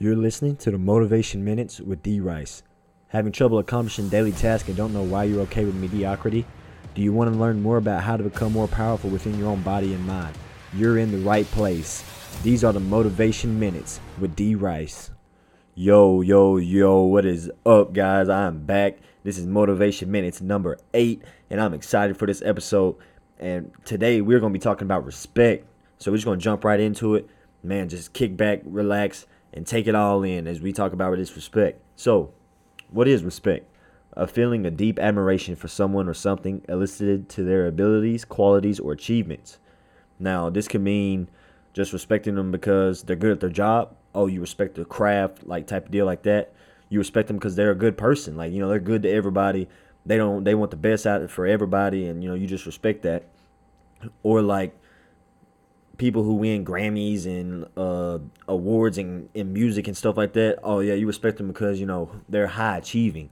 You're listening to the Motivation Minutes with D Rice. Having trouble accomplishing daily tasks and don't know why you're okay with mediocrity? Do you want to learn more about how to become more powerful within your own body and mind? You're in the right place. These are the Motivation Minutes with D Rice. Yo, yo, yo, what is up, guys? I'm back. This is Motivation Minutes number eight, and I'm excited for this episode. And today we're going to be talking about respect. So we're just going to jump right into it. Man, just kick back, relax, and take it all in as we talk about this respect. So, what is respect? A feeling of deep admiration for someone or something elicited to their abilities, qualities, or achievements. Now, this could mean just respecting them because they're good at their job. Oh, you respect their craft, like type of deal like that. You respect them because they're a good person. Like, you know, they're good to everybody. They don't they want the best out for everybody and you know, you just respect that. Or like people who win Grammys and uh, awards and in music and stuff like that. Oh yeah, you respect them because you know they're high achieving.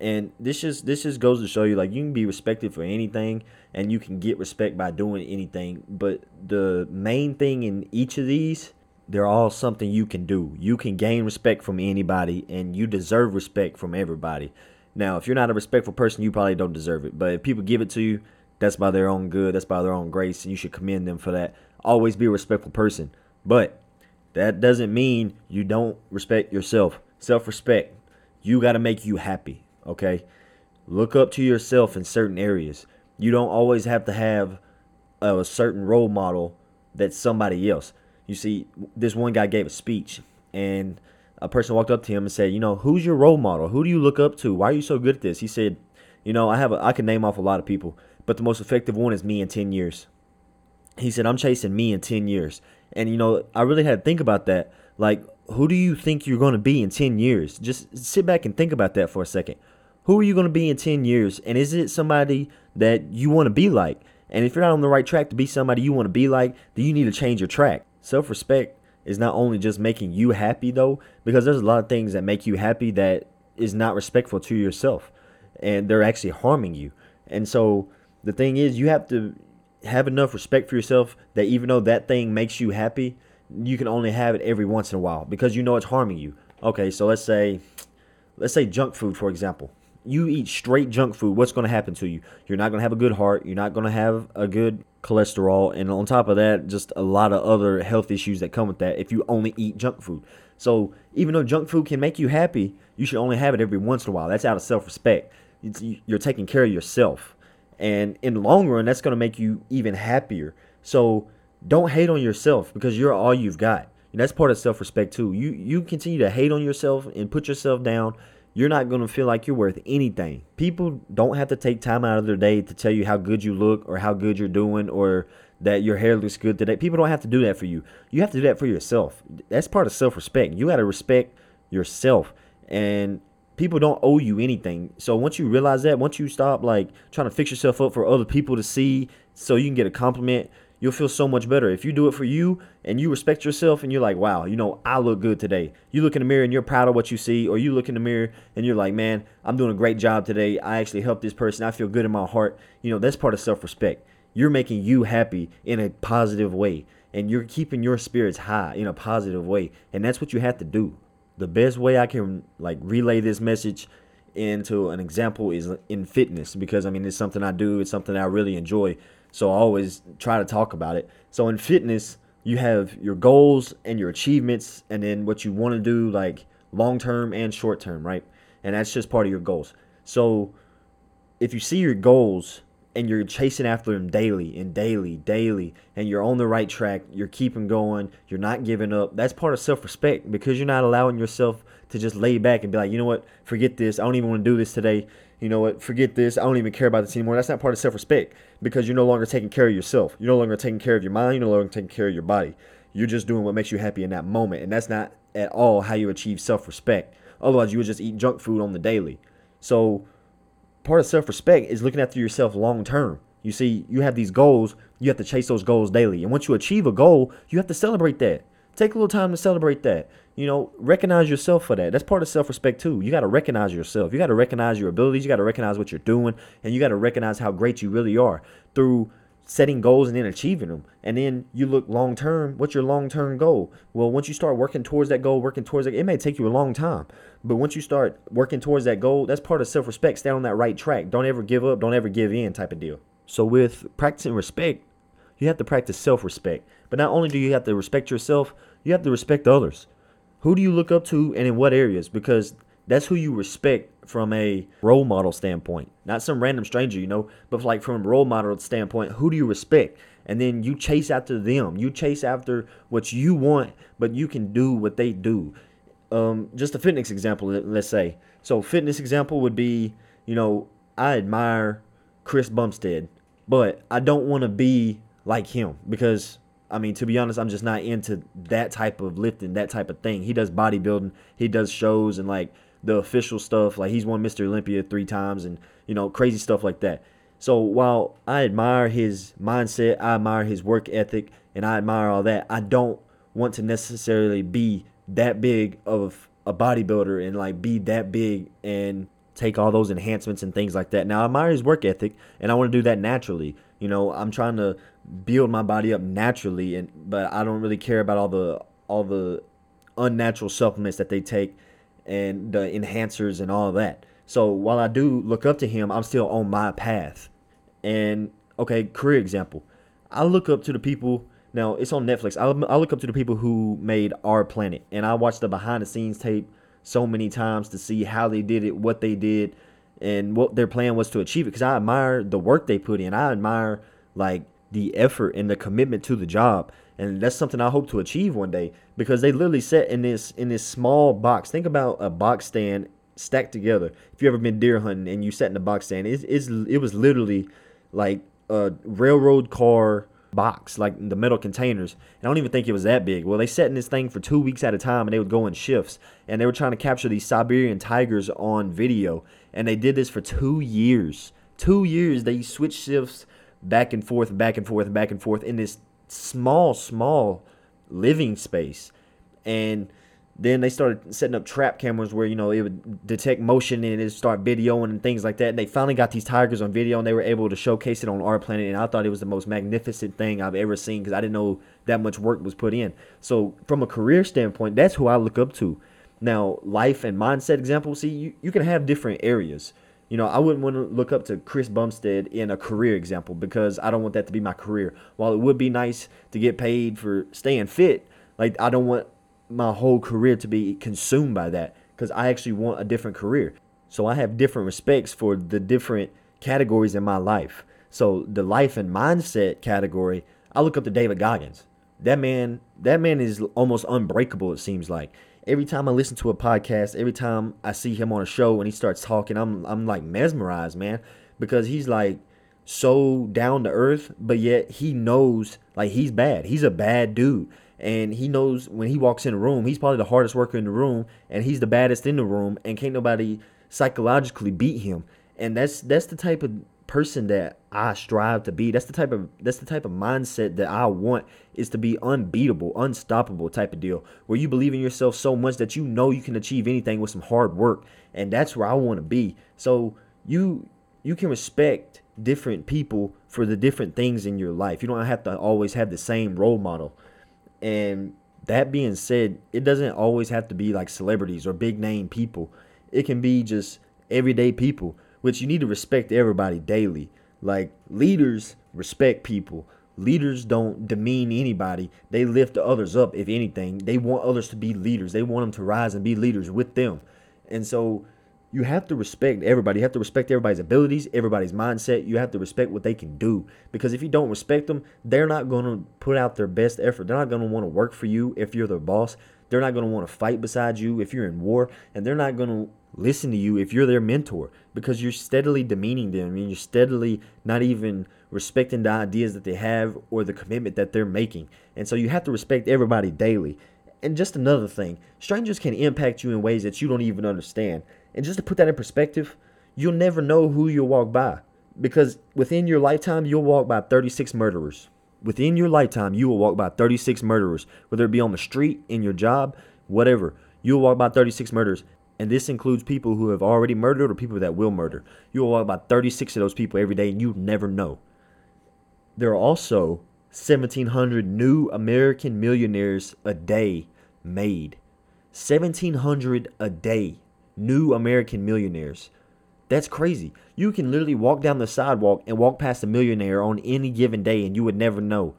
And this just this just goes to show you like you can be respected for anything and you can get respect by doing anything. But the main thing in each of these, they're all something you can do. You can gain respect from anybody and you deserve respect from everybody. Now, if you're not a respectful person, you probably don't deserve it. But if people give it to you, that's by their own good, that's by their own grace, and you should commend them for that always be a respectful person. But that doesn't mean you don't respect yourself. Self respect. You got to make you happy. Okay. Look up to yourself in certain areas. You don't always have to have a certain role model that's somebody else. You see, this one guy gave a speech, and a person walked up to him and said, "You know, who's your role model? Who do you look up to? Why are you so good at this?" He said, "You know, I have a, I can name off a lot of people, but the most effective one is me in ten years." He said, I'm chasing me in 10 years. And, you know, I really had to think about that. Like, who do you think you're going to be in 10 years? Just sit back and think about that for a second. Who are you going to be in 10 years? And is it somebody that you want to be like? And if you're not on the right track to be somebody you want to be like, then you need to change your track. Self respect is not only just making you happy, though, because there's a lot of things that make you happy that is not respectful to yourself. And they're actually harming you. And so the thing is, you have to have enough respect for yourself that even though that thing makes you happy, you can only have it every once in a while because you know it's harming you. Okay, so let's say let's say junk food for example. You eat straight junk food, what's going to happen to you? You're not going to have a good heart, you're not going to have a good cholesterol, and on top of that, just a lot of other health issues that come with that if you only eat junk food. So, even though junk food can make you happy, you should only have it every once in a while. That's out of self-respect. you're taking care of yourself and in the long run, that's going to make you even happier. So don't hate on yourself because you're all you've got. And that's part of self-respect too. You you continue to hate on yourself and put yourself down, you're not going to feel like you're worth anything. People don't have to take time out of their day to tell you how good you look or how good you're doing or that your hair looks good today. People don't have to do that for you. You have to do that for yourself. That's part of self-respect. You got to respect yourself. And people don't owe you anything. So once you realize that, once you stop like trying to fix yourself up for other people to see so you can get a compliment, you'll feel so much better. If you do it for you and you respect yourself and you're like, wow, you know, I look good today. You look in the mirror and you're proud of what you see, or you look in the mirror and you're like, man, I'm doing a great job today. I actually helped this person. I feel good in my heart. You know, that's part of self respect. You're making you happy in a positive way and you're keeping your spirits high in a positive way. And that's what you have to do the best way I can like relay this message into an example is in fitness because I mean it's something I do, it's something I really enjoy. So I always try to talk about it. So in fitness, you have your goals and your achievements and then what you want to do like long term and short term, right? And that's just part of your goals. So if you see your goals and you're chasing after them daily and daily, daily, and you're on the right track, you're keeping going, you're not giving up. That's part of self respect because you're not allowing yourself to just lay back and be like, you know what, forget this. I don't even want to do this today. You know what, forget this. I don't even care about this anymore. That's not part of self respect because you're no longer taking care of yourself. You're no longer taking care of your mind. You're no longer taking care of your body. You're just doing what makes you happy in that moment. And that's not at all how you achieve self respect. Otherwise, you would just eat junk food on the daily. So, part of self respect is looking after yourself long term. You see, you have these goals, you have to chase those goals daily. And once you achieve a goal, you have to celebrate that. Take a little time to celebrate that. You know, recognize yourself for that. That's part of self respect too. You got to recognize yourself. You got to recognize your abilities. You got to recognize what you're doing. And you got to recognize how great you really are through setting goals and then achieving them. And then you look long term, what's your long term goal? Well, once you start working towards that goal, working towards it, it may take you a long time. But once you start working towards that goal, that's part of self respect. Stay on that right track. Don't ever give up, don't ever give in type of deal. So with practicing respect, you have to practice self respect. But not only do you have to respect yourself, you have to respect others. Who do you look up to and in what areas? Because that's who you respect from a role model standpoint, not some random stranger, you know, but like from a role model standpoint, who do you respect? And then you chase after them. You chase after what you want, but you can do what they do. Um, just a fitness example, let's say. So, fitness example would be, you know, I admire Chris Bumstead, but I don't want to be like him because I mean, to be honest, I'm just not into that type of lifting, that type of thing. He does bodybuilding, he does shows and like the official stuff. Like he's won Mr. Olympia three times and, you know, crazy stuff like that. So while I admire his mindset, I admire his work ethic, and I admire all that, I don't want to necessarily be that big of a bodybuilder and like be that big and take all those enhancements and things like that. Now I admire his work ethic and I want to do that naturally. You know, I'm trying to build my body up naturally and but I don't really care about all the all the unnatural supplements that they take and the enhancers and all that. So while I do look up to him, I'm still on my path. And okay, career example. I look up to the people. Now it's on Netflix. I, I look up to the people who made Our Planet, and I watched the behind the scenes tape so many times to see how they did it, what they did, and what their plan was to achieve it. Because I admire the work they put in. I admire like the effort and the commitment to the job and that's something I hope to achieve one day because they literally set in this in this small box. Think about a box stand stacked together. If you ever been deer hunting and you sat in a box stand, it's, it's it was literally like a railroad car box, like the metal containers. And I don't even think it was that big. Well, they sat in this thing for two weeks at a time, and they would go in shifts, and they were trying to capture these Siberian tigers on video, and they did this for two years. Two years, they switched shifts back and forth, back and forth, back and forth in this small, small living space. And then they started setting up trap cameras where you know it would detect motion and it start videoing and things like that. And they finally got these tigers on video and they were able to showcase it on our planet. And I thought it was the most magnificent thing I've ever seen because I didn't know that much work was put in. So from a career standpoint, that's who I look up to. Now, life and mindset example. See, you, you can have different areas. You know, I wouldn't want to look up to Chris Bumstead in a career example because I don't want that to be my career. While it would be nice to get paid for staying fit, like I don't want my whole career to be consumed by that because I actually want a different career. So I have different respects for the different categories in my life. So the life and mindset category, I look up to David Goggins. That man, that man is almost unbreakable. It seems like every time I listen to a podcast, every time I see him on a show and he starts talking, I'm I'm like mesmerized, man, because he's like so down to earth, but yet he knows like he's bad. He's a bad dude. And he knows when he walks in a room, he's probably the hardest worker in the room, and he's the baddest in the room, and can't nobody psychologically beat him. And that's that's the type of person that I strive to be. That's the type of that's the type of mindset that I want is to be unbeatable, unstoppable type of deal. Where you believe in yourself so much that you know you can achieve anything with some hard work. And that's where I want to be. So you you can respect different people for the different things in your life. You don't have to always have the same role model. And that being said, it doesn't always have to be like celebrities or big name people. It can be just everyday people which you need to respect everybody daily. Like leaders respect people. Leaders don't demean anybody. They lift others up, if anything. They want others to be leaders. They want them to rise and be leaders with them. And so you have to respect everybody. You have to respect everybody's abilities, everybody's mindset. You have to respect what they can do. Because if you don't respect them, they're not going to put out their best effort. They're not going to want to work for you if you're their boss. They're not going to want to fight beside you if you're in war. And they're not going to listen to you if you're their mentor because you're steadily demeaning them and you're steadily not even respecting the ideas that they have or the commitment that they're making. And so you have to respect everybody daily. And just another thing, strangers can impact you in ways that you don't even understand. And just to put that in perspective, you'll never know who you'll walk by because within your lifetime, you'll walk by 36 murderers. Within your lifetime, you will walk by 36 murderers, whether it be on the street, in your job, whatever. You'll walk by 36 murderers. And this includes people who have already murdered or people that will murder. You will walk about 36 of those people every day and you never know. there are also 1,700 new American millionaires a day made. 1,700 a day. New American millionaires. That's crazy. You can literally walk down the sidewalk and walk past a millionaire on any given day and you would never know.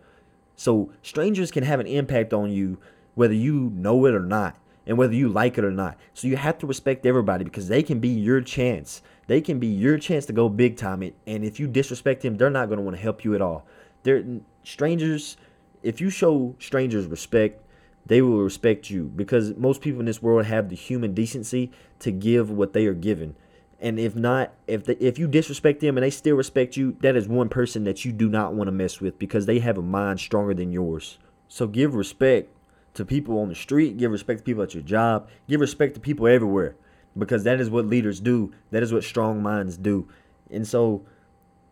So, strangers can have an impact on you whether you know it or not and whether you like it or not. So, you have to respect everybody because they can be your chance. They can be your chance to go big time. And if you disrespect them, they're not going to want to help you at all. They're strangers. If you show strangers respect, they will respect you because most people in this world have the human decency to give what they are given. And if not, if the, if you disrespect them and they still respect you, that is one person that you do not want to mess with because they have a mind stronger than yours. So give respect to people on the street, give respect to people at your job, give respect to people everywhere because that is what leaders do. That is what strong minds do. And so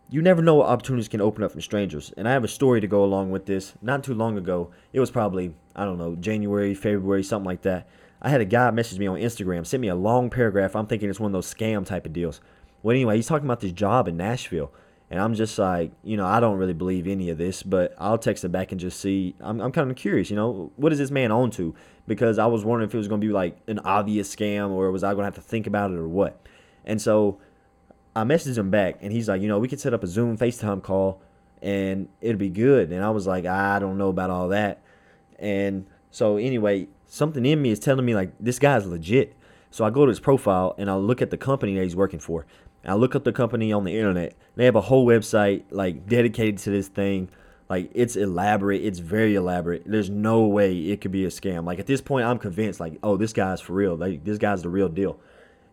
you never know what opportunities can open up from strangers. And I have a story to go along with this. Not too long ago, it was probably, I don't know, January, February, something like that. I had a guy message me on Instagram, sent me a long paragraph. I'm thinking it's one of those scam type of deals. Well, anyway, he's talking about this job in Nashville. And I'm just like, you know, I don't really believe any of this, but I'll text it back and just see. I'm, I'm kind of curious, you know, what is this man on to? Because I was wondering if it was going to be like an obvious scam or was I going to have to think about it or what? And so I messaged him back and he's like, you know, we could set up a Zoom FaceTime call and it'll be good. And I was like, I don't know about all that. And so anyway, something in me is telling me like this guy's legit. So I go to his profile and I look at the company that he's working for. I look up the company on the internet. They have a whole website like dedicated to this thing. Like it's elaborate. It's very elaborate. There's no way it could be a scam. Like at this point, I'm convinced. Like, oh, this guy's for real. Like this guy's the real deal.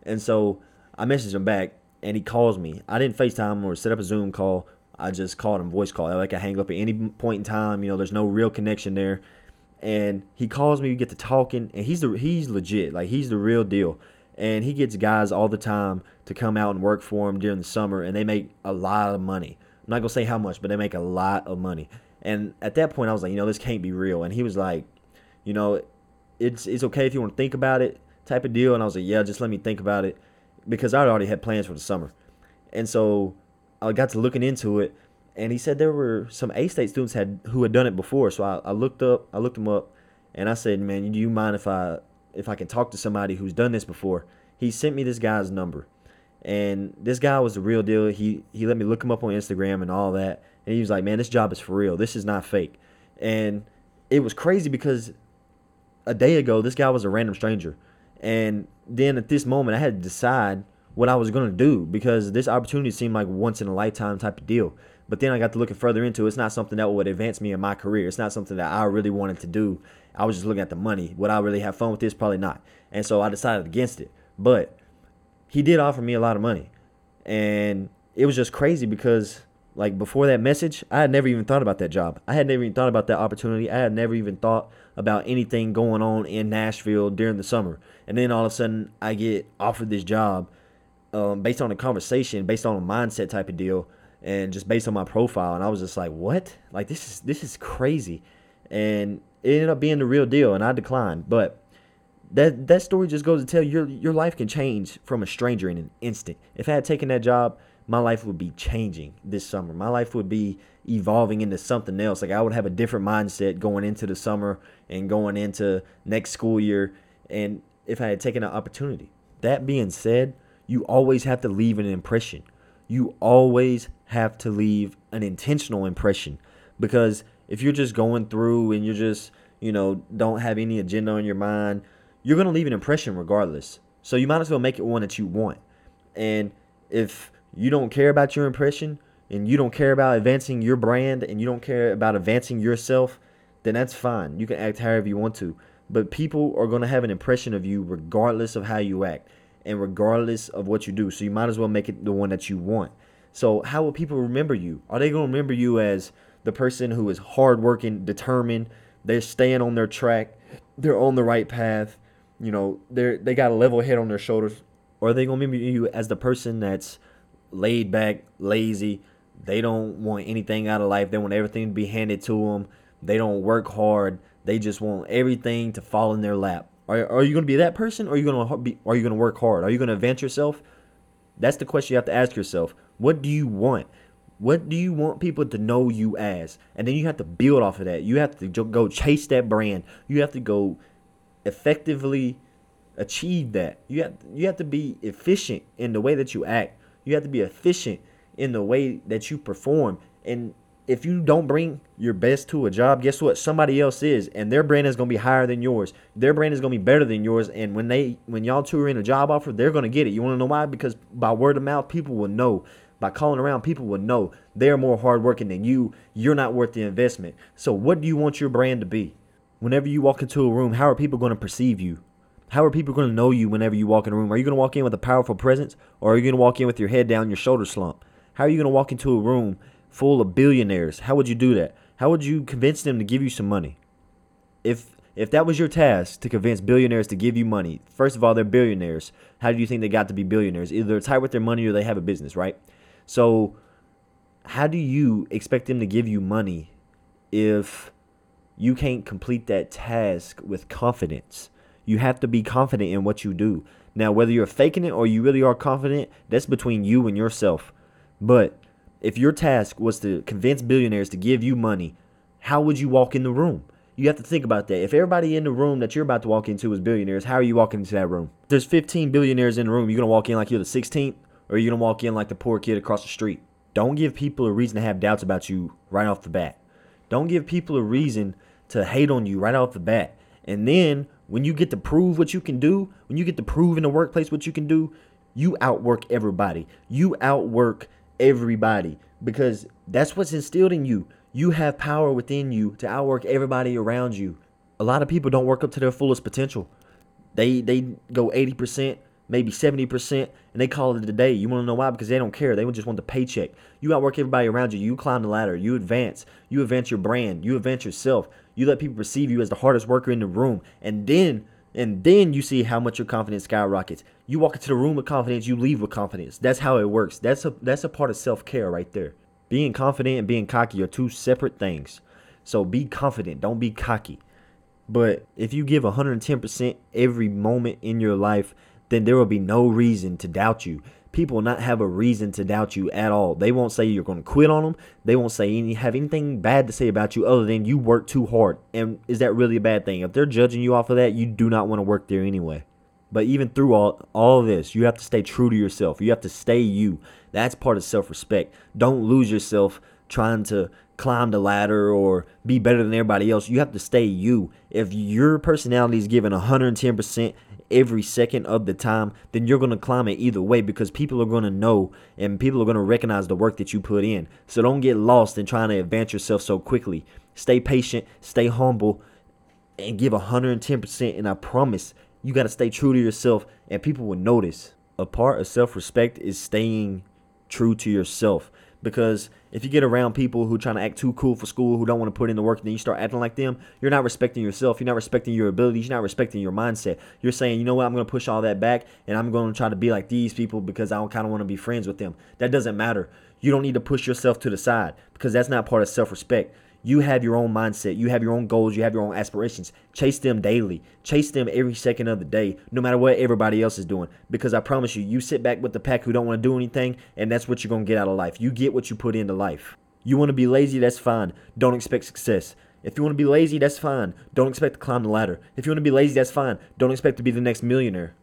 And so I messaged him back, and he calls me. I didn't FaceTime or set up a Zoom call. I just called him voice call. Like I hang up at any point in time. You know, there's no real connection there. And he calls me. We get to talking, and he's the he's legit. Like he's the real deal and he gets guys all the time to come out and work for him during the summer, and they make a lot of money. I'm not gonna say how much, but they make a lot of money. And at that point, I was like, you know, this can't be real. And he was like, you know, it's it's okay if you want to think about it, type of deal. And I was like, yeah, just let me think about it, because I already had plans for the summer. And so I got to looking into it, and he said there were some A State students had who had done it before. So I, I looked up, I looked them up, and I said, man, do you mind if I if I can talk to somebody who's done this before. He sent me this guy's number. And this guy was the real deal. He he let me look him up on Instagram and all that. And he was like, "Man, this job is for real. This is not fake." And it was crazy because a day ago this guy was a random stranger. And then at this moment I had to decide what I was going to do because this opportunity seemed like once in a lifetime type of deal. But then I got to looking further into it. It's not something that would advance me in my career. It's not something that I really wanted to do. I was just looking at the money. Would I really have fun with this? Probably not. And so I decided against it. But he did offer me a lot of money. And it was just crazy because like before that message, I had never even thought about that job. I had never even thought about that opportunity. I had never even thought about anything going on in Nashville during the summer. And then all of a sudden, I get offered this job um, based on a conversation, based on a mindset type of deal, and just based on my profile. And I was just like, "What? Like this is this is crazy." And it ended up being the real deal, and I declined. But that that story just goes to tell you your your life can change from a stranger in an instant. If I had taken that job, my life would be changing this summer. My life would be evolving into something else. Like I would have a different mindset going into the summer and going into next school year. And if I had taken an opportunity. That being said, you always have to leave an impression. You always have to leave an intentional impression because if you're just going through and you're just, you know, don't have any agenda on your mind, you're going to leave an impression regardless. So you might as well make it one that you want. And if you don't care about your impression and you don't care about advancing your brand and you don't care about advancing yourself, then that's fine. You can act however you want to. But people are going to have an impression of you regardless of how you act and regardless of what you do. So you might as well make it the one that you want. So how will people remember you? Are they going to remember you as the person who is hardworking, determined, they're staying on their track, they're on the right path, you know, they're they got a level head on their shoulders, or are they gonna remember you as the person that's laid back, lazy, they don't want anything out of life, they want everything to be handed to them, they don't work hard, they just want everything to fall in their lap. Are, are you gonna be that person, or are you gonna be, are you gonna work hard? Are you gonna advance yourself? That's the question you have to ask yourself. What do you want? What do you want people to know you as? And then you have to build off of that. You have to go chase that brand. You have to go effectively achieve that. You have you have to be efficient in the way that you act. You have to be efficient in the way that you perform. And if you don't bring your best to a job, guess what? Somebody else is, and their brand is gonna be higher than yours. Their brand is gonna be better than yours. And when they when y'all two are in a job offer, they're gonna get it. You wanna know why? Because by word of mouth, people will know. By calling around, people will know they're more hardworking than you. You're not worth the investment. So what do you want your brand to be? Whenever you walk into a room, how are people gonna perceive you? How are people going to know you whenever you walk in a room? Are you going to walk in with a powerful presence or are you going to walk in with your head down, your shoulder slump? How are you going to walk into a room full of billionaires? How would you do that? How would you convince them to give you some money? If if that was your task to convince billionaires to give you money, first of all, they're billionaires. How do you think they got to be billionaires? Either they're tight with their money or they have a business, right? So, how do you expect them to give you money if you can't complete that task with confidence? You have to be confident in what you do. Now, whether you're faking it or you really are confident, that's between you and yourself. But if your task was to convince billionaires to give you money, how would you walk in the room? You have to think about that. If everybody in the room that you're about to walk into is billionaires, how are you walking into that room? There's 15 billionaires in the room. You're going to walk in like you're the 16th, or you're to walk in like the poor kid across the street. Don't give people a reason to have doubts about you right off the bat. Don't give people a reason to hate on you right off the bat. And then when you get to prove what you can do, when you get to prove in the workplace what you can do, you outwork everybody. You outwork everybody because that's what's instilled in you. You have power within you to outwork everybody around you. A lot of people don't work up to their fullest potential. They they go 80%, maybe 70%, and they call it a day. You want to know why? Because they don't care. They just want the paycheck. You outwork everybody around you. You climb the ladder. You advance. You advance your brand. You advance yourself. You let people perceive you as the hardest worker in the room. And then and then you see how much your confidence skyrockets. You walk into the room with confidence, you leave with confidence. That's how it works. That's a that's a part of self-care right there. Being confident and being cocky are two separate things. So be confident, don't be cocky. But if you give 110% every moment in your life, then there will be no reason to doubt you. People will not have a reason to doubt you at all. They won't say you're going to quit on them. They won't say any have anything bad to say about you other than you work too hard. And is that really a bad thing? If they're judging you off of that, you do not want to work there anyway. But even through all all this, you have to stay true to yourself. You have to stay you. That's part of self-respect. Don't lose yourself trying to climb the ladder or be better than everybody else. You have to stay you. If your personality is given 110% every second of the time, then you're going to climb it either way because people are going to know and people are going to recognize the work that you put in. So don't get lost in trying to advance yourself so quickly. Stay patient, stay humble, and give 110%. And I promise you got to stay true to yourself and people will notice. A part of self respect is staying true to yourself because if you get around people who are trying to act too cool for school, who don't want to put in the work, then you start acting like them, you're not respecting yourself. You're not respecting your abilities. You're not respecting your mindset. You're saying, you know what, I'm going to push all that back, and I'm going to try to be like these people because I don't kind of want to be friends with them. That doesn't matter. You don't need to push yourself to the side because that's not part of self respect. You have your own mindset. You have your own goals. You have your own aspirations. Chase them daily. Chase them every second of the day, no matter what everybody else is doing. Because I promise you, you sit back with the pack who don't want to do anything, and that's what you're going to get out of life. You get what you put into life. You want to be lazy, that's fine. Don't expect success. If you want to be lazy, that's fine. Don't expect to climb the ladder. If you want to be lazy, that's fine. Don't expect to be the next millionaire.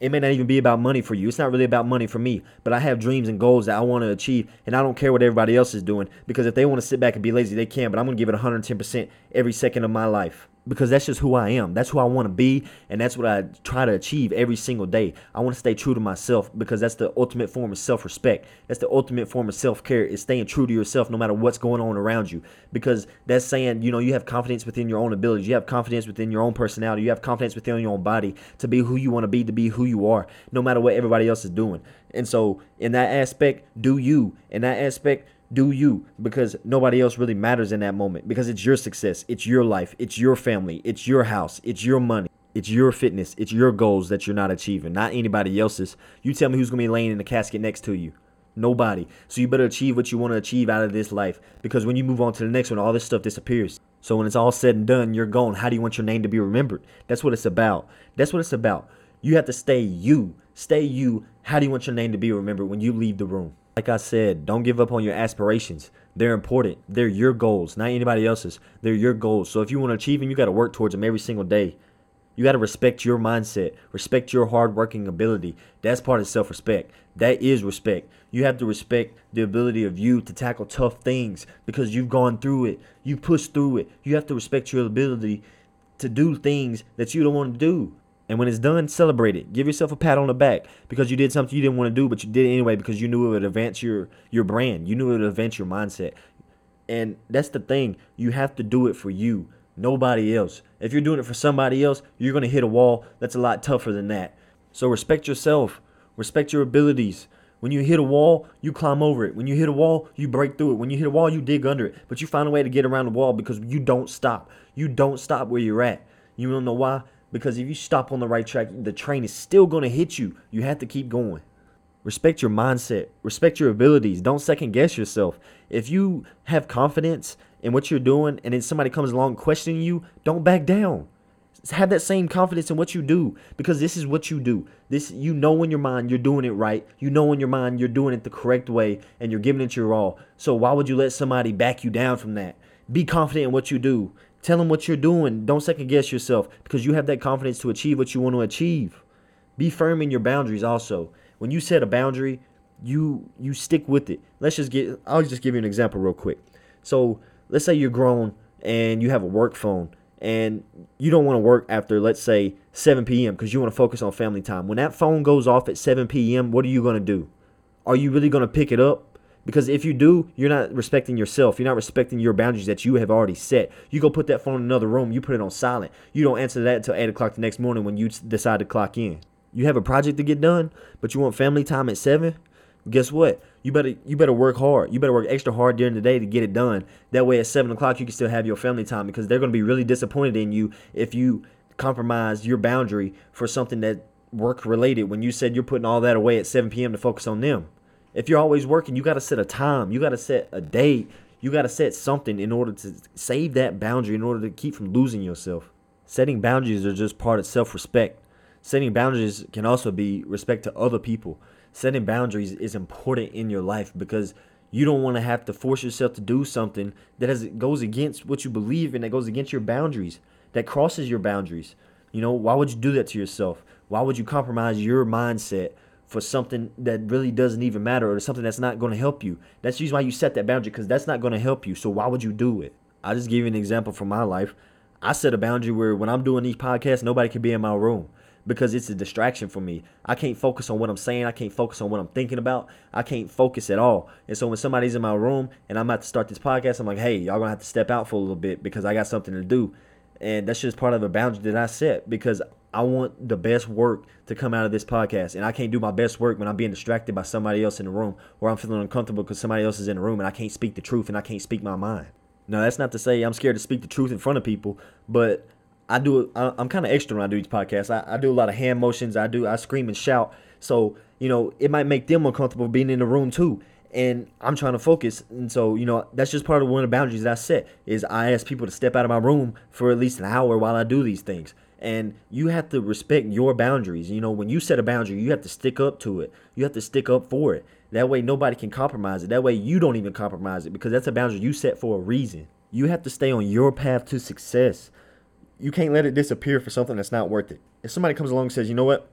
It may not even be about money for you. It's not really about money for me. But I have dreams and goals that I want to achieve, and I don't care what everybody else is doing because if they want to sit back and be lazy, they can. But I'm going to give it 110% every second of my life because that's just who I am. That's who I want to be, and that's what I try to achieve every single day. I want to stay true to myself because that's the ultimate form of self-respect. That's the ultimate form of self-care is staying true to yourself no matter what's going on around you. Because that's saying, you know, you have confidence within your own abilities. You have confidence within your own personality. You have confidence within your own body to be who you want to be, to be who you are, no matter what everybody else is doing. And so, in that aspect, do you. In that aspect, do you because nobody else really matters in that moment because it's your success, it's your life, it's your family, it's your house, it's your money, it's your fitness, it's your goals that you're not achieving, not anybody else's. You tell me who's going to be laying in the casket next to you. Nobody. So you better achieve what you want to achieve out of this life because when you move on to the next one, all this stuff disappears. So when it's all said and done, you're gone. How do you want your name to be remembered? That's what it's about. That's what it's about. You have to stay you. Stay you. How do you want your name to be remembered when you leave the room? Like I said, don't give up on your aspirations. They're important. They're your goals, not anybody else's. They're your goals. So if you want to achieve them, you got to work towards them every single day. You got to respect your mindset, respect your hardworking ability. That's part of self respect. That is respect. You have to respect the ability of you to tackle tough things because you've gone through it. You pushed through it. You have to respect your ability to do things that you don't want to do. And when it's done, celebrate it. Give yourself a pat on the back because you did something you didn't want to do, but you did it anyway because you knew it would advance your your brand. You knew it would advance your mindset. And that's the thing. You have to do it for you, nobody else. If you're doing it for somebody else, you're to hit a wall that's a lot tougher than that. So respect yourself. Respect your abilities. When you hit a wall, you climb over it. When you hit a wall, you break through it. When you hit a wall, you dig under it. But you find a way to get around the wall because you don't stop. You don't stop where you're at. You don't know why? Because if you stop on the right track, the train is still going to hit you. You have to keep going. Respect your mindset. Respect your abilities. Don't second guess yourself. If you have confidence in what you're doing and then somebody comes along questioning you, don't back down. Have that same confidence in what you do because this is what you do. This you know in your mind you're doing it right. You know in your mind you're doing it the correct way and you're giving it your all. So why would you let somebody back you down from that? Be confident in what you do. Tell them what you're doing. Don't second guess yourself because you have that confidence to achieve what you want to achieve. Be firm in your boundaries also. When you set a boundary, you you stick with it. Let's just get I'll just give you an example real quick. So, let's say you're grown and you have a work phone and you don't want to work after let's say 7 p.m. because you want to focus on family time. When that phone goes off at 7 p.m., what are you going to do? Are you really going to pick it up? Because if you do, you're not respecting yourself. You're not respecting your boundaries that you have already set. You go put that phone in another room, you put it on silent. You don't answer that until 8 o'clock the next morning when you decide to clock in. You have a project to get done, but you want family time at 7? Guess what? You better you better work hard. You better work extra hard during the day to get it done. That way at seven o'clock you can still have your family time because they're gonna be really disappointed in you if you compromise your boundary for something that work related when you said you're putting all that away at 7 p.m. to focus on them. If you're always working, you got to set a time. You got to set a date. You got to set something in order to save that boundary, in order to keep from losing yourself. Setting boundaries are just part of self respect. Setting boundaries can also be respect to other people. Setting boundaries is important in your life because you don't want to have to force yourself to do something that has, goes against what you believe in, that goes against your boundaries, that crosses your boundaries. You know, why would you do that to yourself? Why would you compromise your mindset for something that really doesn't even matter or something that's not going to help you. That's usually why you set that boundary because that's not going to help you. So why would you do it? I'll just give you an example from my life. I set a boundary where when I'm doing these podcasts, nobody can be in my room because it's a distraction for me. I can't focus on what I'm saying. I can't focus on what I'm thinking about. I can't focus at all. And so when somebody's in my room and I'm about to start this podcast, I'm like, hey, y'all gonna have to step out for a little bit because I got something to do. And that's just part of a boundary that I set because I want the best work to come out of this podcast. And I can't do my best work when I'm being distracted by somebody else in the room or I'm feeling uncomfortable because somebody else is in the room and I can't speak the truth and I can't speak my mind. Now, that's not to say I'm scared to speak the truth in front of people, but I do. I'm kind of extra when I do these podcasts. I, I do a lot of hand motions. I do. I scream and shout. So you know, it might make them uncomfortable being in the room too. And I'm trying to focus, and so you know that's just part of one of the boundaries that I set. Is I ask people to step out of my room for at least an hour while I do these things and you have to respect your boundaries. You know, when you set a boundary, you have to stick up to it. You have to stick up for it. That way, nobody can compromise it. That way, you don't even compromise it because that's a boundary you set for a reason. You have to stay on your path to success. You can't let it disappear for something that's not worth it. If somebody comes along and says, you know what,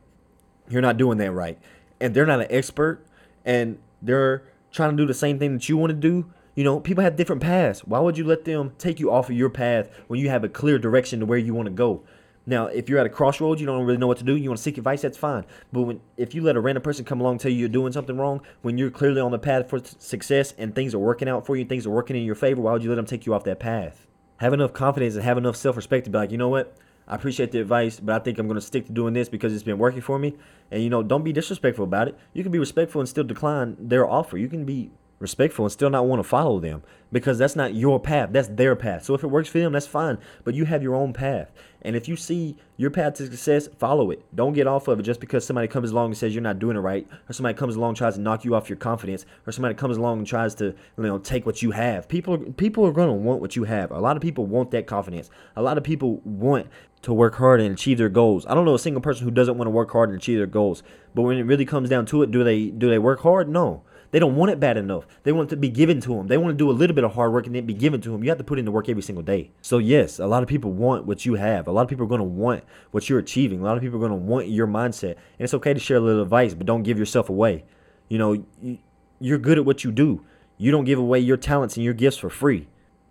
you're not doing that right, and they're not an expert, and they're trying to do the same thing that you want to do, you know, people have different paths. Why would you let them take you off of your path when you have a clear direction to where you want to go? Now, if you're at a crossroads, you don't really know what to do, you want to seek advice, that's fine. But when if you let a random person come along and tell you you're doing something wrong, when you're clearly on the path for success and things are working out for you, things are working in your favor, why would you let them take you off that path? Have enough confidence and have enough self-respect to be like, you know what? I appreciate the advice, but I think I'm going to stick to doing this because it's been working for me. And you know, don't be disrespectful about it. You can be respectful and still decline their offer. You can be respectful and still not want to follow them because that's not your path that's their path so if it works for them that's fine but you have your own path and if you see your path to success follow it don't get off of it just because somebody comes along and says you're not doing it right or somebody comes along and tries to knock you off your confidence or somebody comes along and tries to you know take what you have people people are going to want what you have a lot of people want that confidence a lot of people want to work hard and achieve their goals. I don't know a single person who doesn't want to work hard and achieve their goals. But when it really comes down to it, do they do they work hard? No. They don't want it bad enough. They want it to be given to them. They want to do a little bit of hard work and then be given to them. You have to put in the work every single day. So yes, a lot of people want what you have. A lot of people are going to want what you're achieving. A lot of people are going to want your mindset. And it's okay to share a little advice, but don't give yourself away. You know, you're good at what you do. You don't give away your talents and your gifts for free.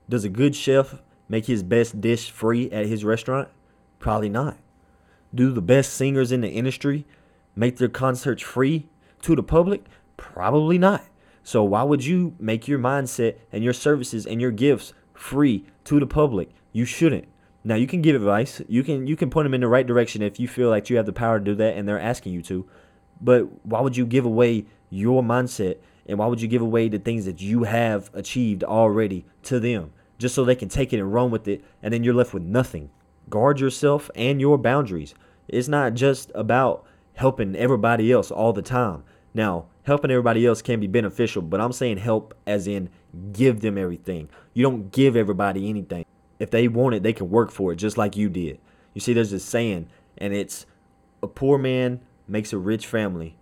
Does a good chef make his best dish free at his restaurant? Probably not. Do the best singers in the industry make their concerts free to the public? Probably not. So why would you make your mindset and your services and your gifts free to the public? You shouldn't. Now you can give advice. You can you can point them in the right direction if you feel like you have the power to do that and they're asking you to. But why would you give away your mindset and why would you give away the things that you have achieved already to them just so they can take it and run with it and then you're left with nothing? Guard yourself and your boundaries. It's not just about helping everybody else all the time. Now, helping everybody else can be beneficial, but I'm saying help as in give them everything. You don't give everybody anything. If they want it, they can work for it just like you did. You see, there's this saying, and it's a poor man makes a rich family,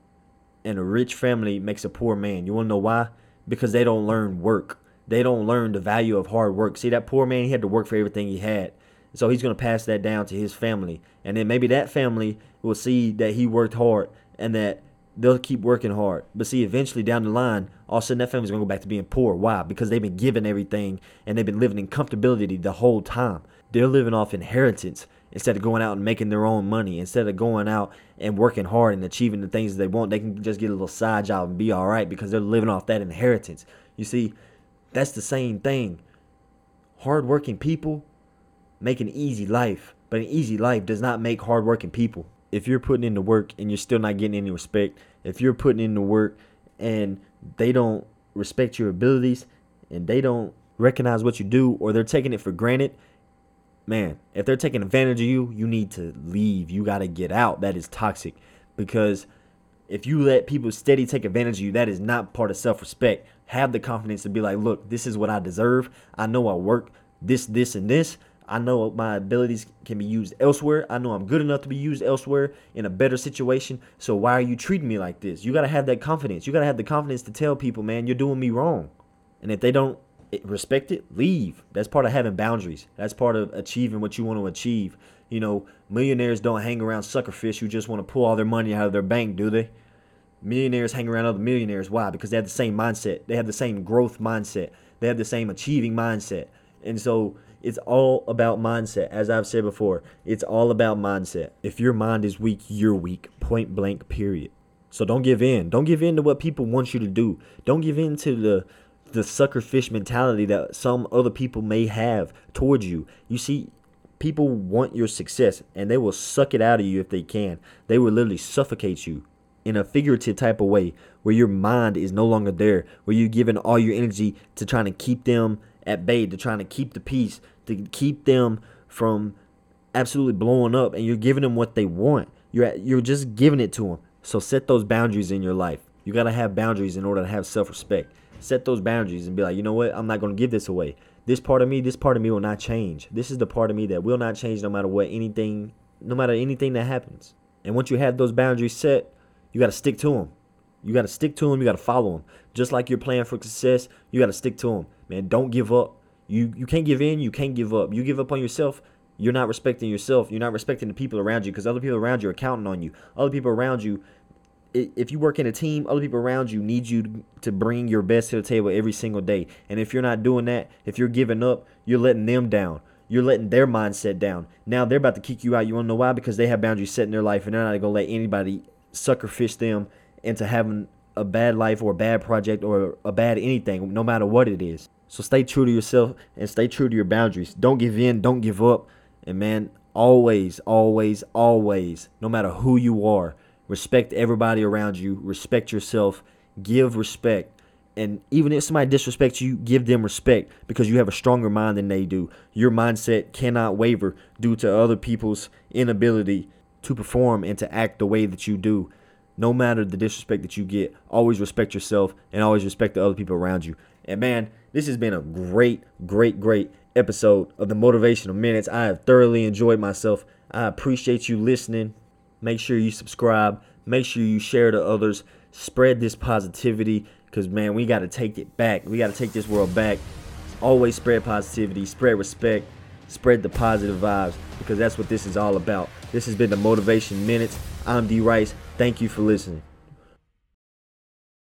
and a rich family makes a poor man. You want to know why? Because they don't learn work. They don't learn the value of hard work. See, that poor man, he had to work for everything he had. So he's going to pass that down to his family. And then maybe that family will see that he worked hard and that they'll keep working hard. But see, eventually down the line, all of a sudden that family's gonna go back to being poor. Why? Because they've been given everything and they've been living in comfortability the whole time. They're living off inheritance instead of going out and making their own money. Instead of going out and working hard and achieving the things they want, they can just get a little side job and be all right because they're living off that inheritance. You see, that's the same thing. Hardworking people make an easy life, but an easy life does not make hardworking people if you're putting in the work and you're still not getting any respect, if you're putting in the work and they don't respect your abilities and they don't recognize what you do or they're taking it for granted, man, if they're taking advantage of you, you need to leave. You got to get out. That is toxic because if you let people steady take advantage of you, that is not part of self respect. Have the confidence to be like, look, this is what I deserve. I know I work this, this, and this. I know my abilities can be used elsewhere. I know I'm good enough to be used elsewhere in a better situation. So why are you treating me like this? You got to have that confidence. You got to have the confidence to tell people, man, you're doing me wrong. And if they don't eh, respect it, leave. That's part of having boundaries. That's part of achieving what you want to achieve. You know, millionaires don't hang around suckerfish who just want to pull all their money out of their bank, do they? Millionaires hang around other millionaires. Why? Because they have the same mindset. They have the same growth mindset. They have the same achieving mindset. And so it's all about mindset. As I've said before, it's all about mindset. If your mind is weak, you're weak. Point blank, period. So don't give in. Don't give in to what people want you to do. Don't give in to the the sucker fish mentality that some other people may have towards you. You see, people want your success and they will suck it out of you if they can. They will literally suffocate you in a figurative type of way where your mind is no longer there, where you're giving all your energy to trying to keep them at bay, to trying to keep the peace, to keep them from absolutely blowing up and you're giving them what they want. You're at, you're just giving it to them. So set those boundaries in your life. You got to have boundaries in order to have self-respect. Set those boundaries and be like, "You know what? I'm not going to give this away. This part of me, this part of me will not change. This is the part of me that will not change no matter what anything no matter anything that happens." And once you have those boundaries set, you got to stick to them. You got to stick to them. You got to follow them. Just like you're playing for success, you got to stick to them. Man, don't give up. You you can't give in. You can't give up. You give up on yourself. You're not respecting yourself. You're not respecting the people around you because other people around you are counting on you. Other people around you, if you work in a team, other people around you need you to bring your best to the table every single day. And if you're not doing that, if you're giving up, you're letting them down. You're letting their mindset down. Now they're about to kick you out. You want to know why? Because they have boundaries set in their life and they're not going to let anybody sucker fish them into having a bad life or a bad project or a bad anything, no matter what it is. So stay true to yourself and stay true to your boundaries. Don't give in, don't give up. And man, always, always, always, no matter who you are, respect everybody around you, respect yourself, give respect. And even if somebody disrespects you, give them respect because you have a stronger mind than they do. Your mindset cannot waver due to other people's inability to perform and to act the way that you do. No matter the disrespect that you get, always respect yourself and always respect the other people around you. And man, this has been a great, great, great episode of the Motivational Minutes. I have thoroughly enjoyed myself. I appreciate you listening. Make sure you subscribe. Make sure you share to others. Spread this positivity because, man, we got to take it back. We got to take this world back. Always spread positivity, spread respect, spread the positive vibes because that's what this is all about. This has been the Motivation Minutes. I'm D Rice. Thank you for listening.